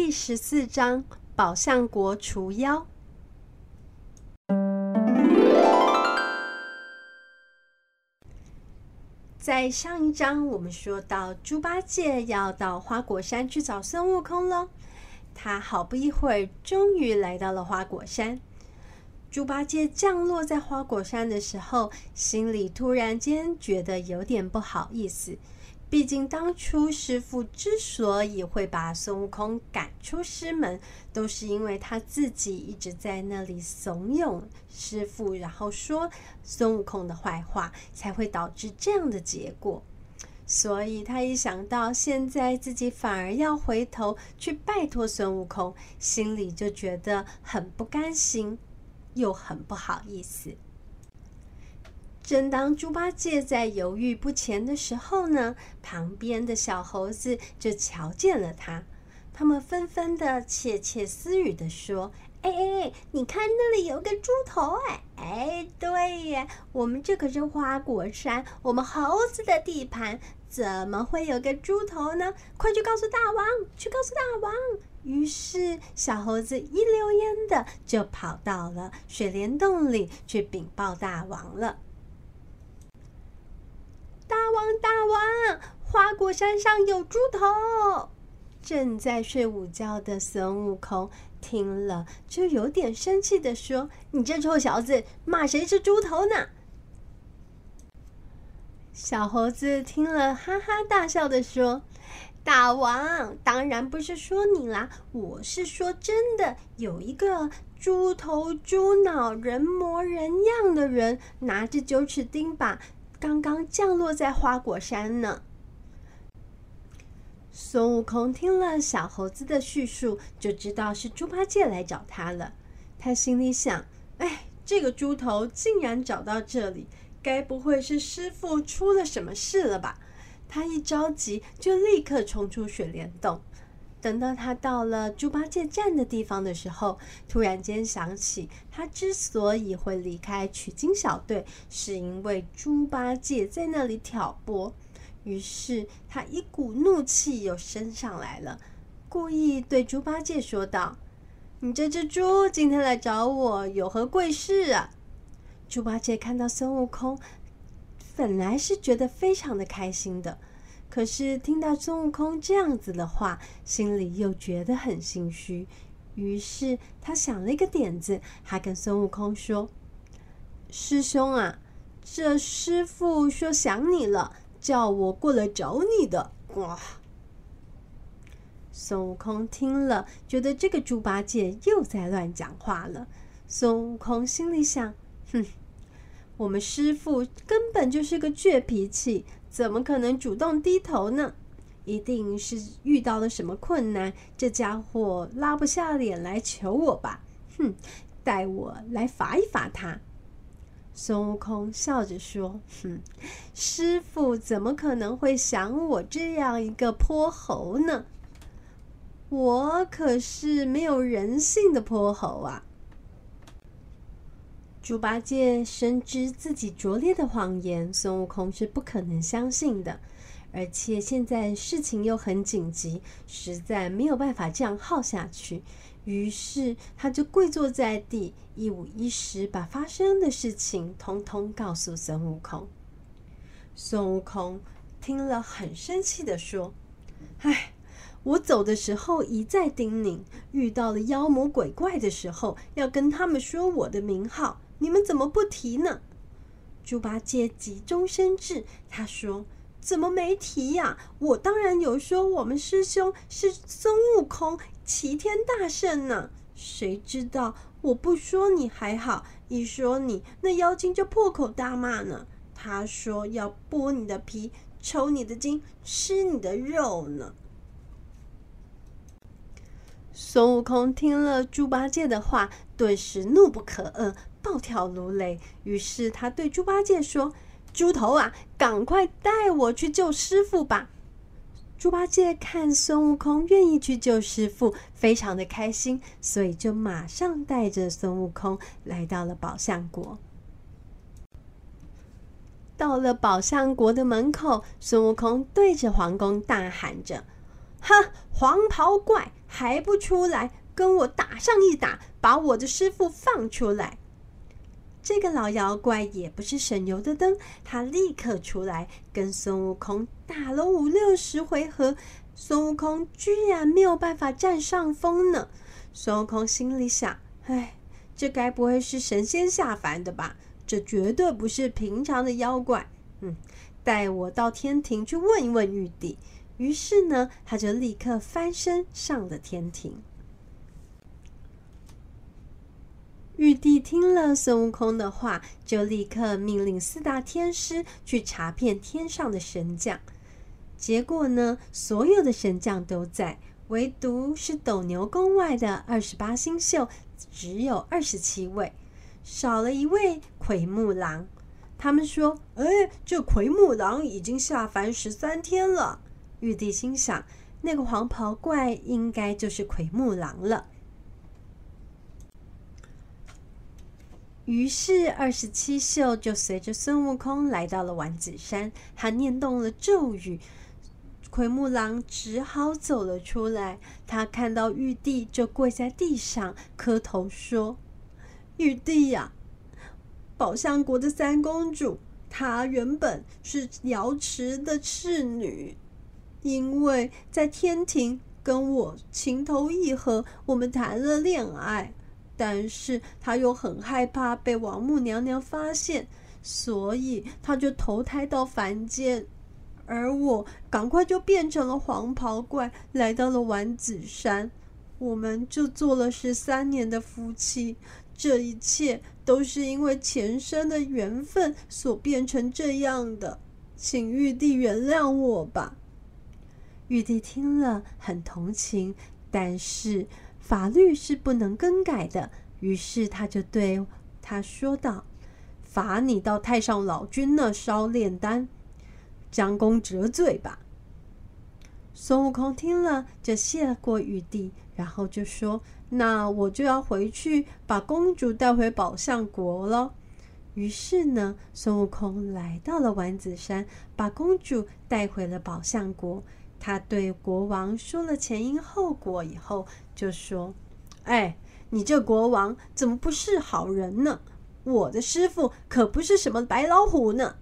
第十四章：宝象国除妖。在上一章，我们说到猪八戒要到花果山去找孙悟空了。他好不一会儿，终于来到了花果山。猪八戒降落在花果山的时候，心里突然间觉得有点不好意思。毕竟当初师父之所以会把孙悟空赶出师门，都是因为他自己一直在那里怂恿师父，然后说孙悟空的坏话，才会导致这样的结果。所以他一想到现在自己反而要回头去拜托孙悟空，心里就觉得很不甘心，又很不好意思。正当猪八戒在犹豫不前的时候呢，旁边的小猴子就瞧见了他，他们纷纷的窃窃私语的说：“哎哎哎，你看那里有个猪头哎！哎，对耶，我们这可是花果山，我们猴子的地盘，怎么会有个猪头呢？快去告诉大王，去告诉大王！”于是小猴子一溜烟的就跑到了水帘洞里去禀报大王了。大王，大王，花果山上有猪头！正在睡午觉的孙悟空听了，就有点生气地说：“你这臭小子，骂谁是猪头呢？”小猴子听了，哈哈大笑地说：“大王，当然不是说你啦，我是说真的，有一个猪头猪脑人模人样的人，拿着九齿钉耙。”刚刚降落在花果山呢。孙悟空听了小猴子的叙述，就知道是猪八戒来找他了。他心里想：“哎，这个猪头竟然找到这里，该不会是师傅出了什么事了吧？”他一着急，就立刻冲出水帘洞。等到他到了猪八戒站的地方的时候，突然间想起，他之所以会离开取经小队，是因为猪八戒在那里挑拨。于是他一股怒气又升上来了，故意对猪八戒说道：“你这只猪今天来找我有何贵事啊？”猪八戒看到孙悟空，本来是觉得非常的开心的。可是听到孙悟空这样子的话，心里又觉得很心虚。于是他想了一个点子，还跟孙悟空说：“师兄啊，这师傅说想你了，叫我过来找你的。”哇！孙悟空听了，觉得这个猪八戒又在乱讲话了。孙悟空心里想：“哼，我们师傅根本就是个倔脾气。”怎么可能主动低头呢？一定是遇到了什么困难，这家伙拉不下脸来求我吧？哼，待我来罚一罚他。孙悟空笑着说：“哼，师傅怎么可能会想我这样一个泼猴呢？我可是没有人性的泼猴啊！”猪八戒深知自己拙劣的谎言，孙悟空是不可能相信的。而且现在事情又很紧急，实在没有办法这样耗下去。于是他就跪坐在地，一五一十把发生的事情通通告诉孙悟空。孙悟空听了很生气地说：“唉，我走的时候一再叮咛，遇到了妖魔鬼怪的时候，要跟他们说我的名号。”你们怎么不提呢？猪八戒急中生智，他说：“怎么没提呀？我当然有说，我们师兄是孙悟空，齐天大圣呢。谁知道我不说你还好，一说你，那妖精就破口大骂呢。他说要剥你的皮，抽你的筋，吃你的肉呢。”孙悟空听了猪八戒的话，顿时怒不可遏。暴跳如雷，于是他对猪八戒说：“猪头啊，赶快带我去救师傅吧！”猪八戒看孙悟空愿意去救师傅，非常的开心，所以就马上带着孙悟空来到了宝象国。到了宝象国的门口，孙悟空对着皇宫大喊着：“哈，黄袍怪，还不出来跟我打上一打，把我的师傅放出来！这个老妖怪也不是省油的灯，他立刻出来跟孙悟空打了五六十回合，孙悟空居然没有办法占上风呢。孙悟空心里想：哎，这该不会是神仙下凡的吧？这绝对不是平常的妖怪。嗯，带我到天庭去问一问玉帝。于是呢，他就立刻翻身上了天庭。玉帝听了孙悟空的话，就立刻命令四大天师去查遍天上的神将。结果呢，所有的神将都在，唯独是斗牛宫外的二十八星宿只有二十七位，少了一位奎木狼。他们说：“哎，这奎木狼已经下凡十三天了。”玉帝心想：“那个黄袍怪应该就是奎木狼了。”于是，二十七宿就随着孙悟空来到了丸子山。他念动了咒语，奎木狼只好走了出来。他看到玉帝，就跪在地上磕头说：“玉帝呀，宝象国的三公主，她原本是瑶池的侍女，因为在天庭跟我情投意合，我们谈了恋爱。”但是他又很害怕被王母娘娘发现，所以他就投胎到凡间，而我赶快就变成了黄袍怪，来到了丸子山，我们就做了十三年的夫妻。这一切都是因为前生的缘分所变成这样的，请玉帝原谅我吧。玉帝听了很同情，但是。法律是不能更改的，于是他就对他说道：“罚你到太上老君那烧炼丹，将功折罪吧。”孙悟空听了，就谢过玉帝，然后就说：“那我就要回去把公主带回宝象国了。”于是呢，孙悟空来到了丸子山，把公主带回了宝象国。他对国王说了前因后果以后，就说：“哎，你这国王怎么不是好人呢？我的师傅可不是什么白老虎呢。”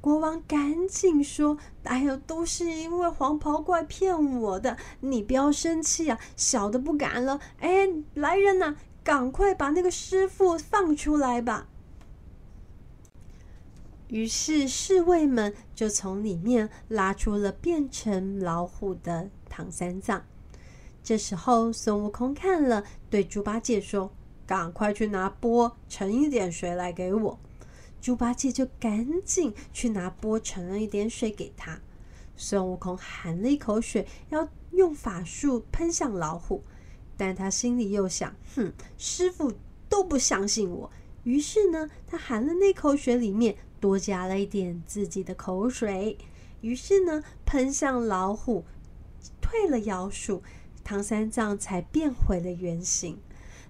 国王赶紧说：“哎呦，都是因为黄袍怪骗我的，你不要生气啊，小的不敢了。哎，来人呐，赶快把那个师傅放出来吧。”于是侍卫们就从里面拉出了变成老虎的唐三藏。这时候孙悟空看了，对猪八戒说：“赶快去拿钵盛一点水来给我。”猪八戒就赶紧去拿钵盛了一点水给他。孙悟空含了一口水，要用法术喷向老虎，但他心里又想：“哼，师傅都不相信我。”于是呢，他含了那口水里面。多加了一点自己的口水，于是呢，喷向老虎，退了妖术，唐三藏才变回了原形。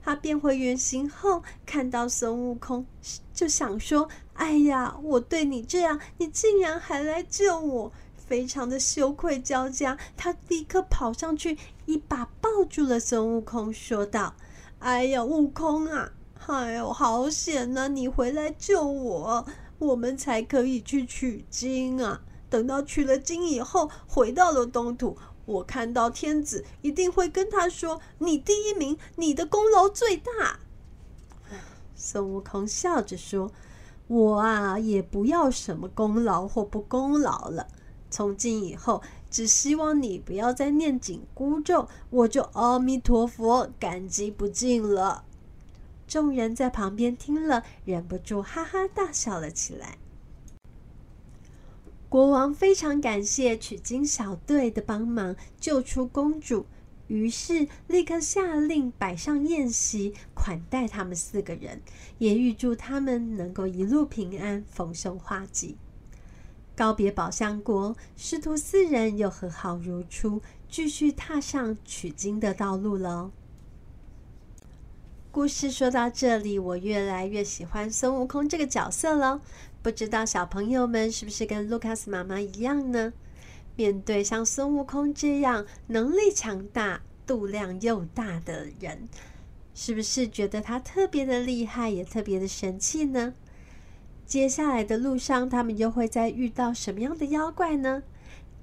他变回原形后，看到孙悟空，就想说：“哎呀，我对你这样，你竟然还来救我，非常的羞愧交加。”他立刻跑上去，一把抱住了孙悟空，说道：“哎呀，悟空啊，哎呦，好险啊，你回来救我。”我们才可以去取经啊！等到取了经以后，回到了东土，我看到天子一定会跟他说：“你第一名，你的功劳最大。”孙悟空笑着说：“我啊，也不要什么功劳或不功劳了。从今以后，只希望你不要再念紧箍咒，我就阿弥陀佛，感激不尽了。”众人在旁边听了，忍不住哈哈大笑了起来。国王非常感谢取经小队的帮忙，救出公主，于是立刻下令摆上宴席，款待他们四个人，也预祝他们能够一路平安，逢凶化吉。告别宝象国，师徒四人又和好如初，继续踏上取经的道路了。故事说到这里，我越来越喜欢孙悟空这个角色了。不知道小朋友们是不是跟卢卡斯妈妈一样呢？面对像孙悟空这样能力强大、肚量又大的人，是不是觉得他特别的厉害，也特别的神气呢？接下来的路上，他们又会再遇到什么样的妖怪呢？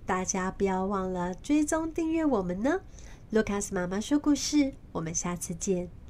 大家不要忘了追踪订阅我们呢！卢卡斯妈妈说故事，我们下次见。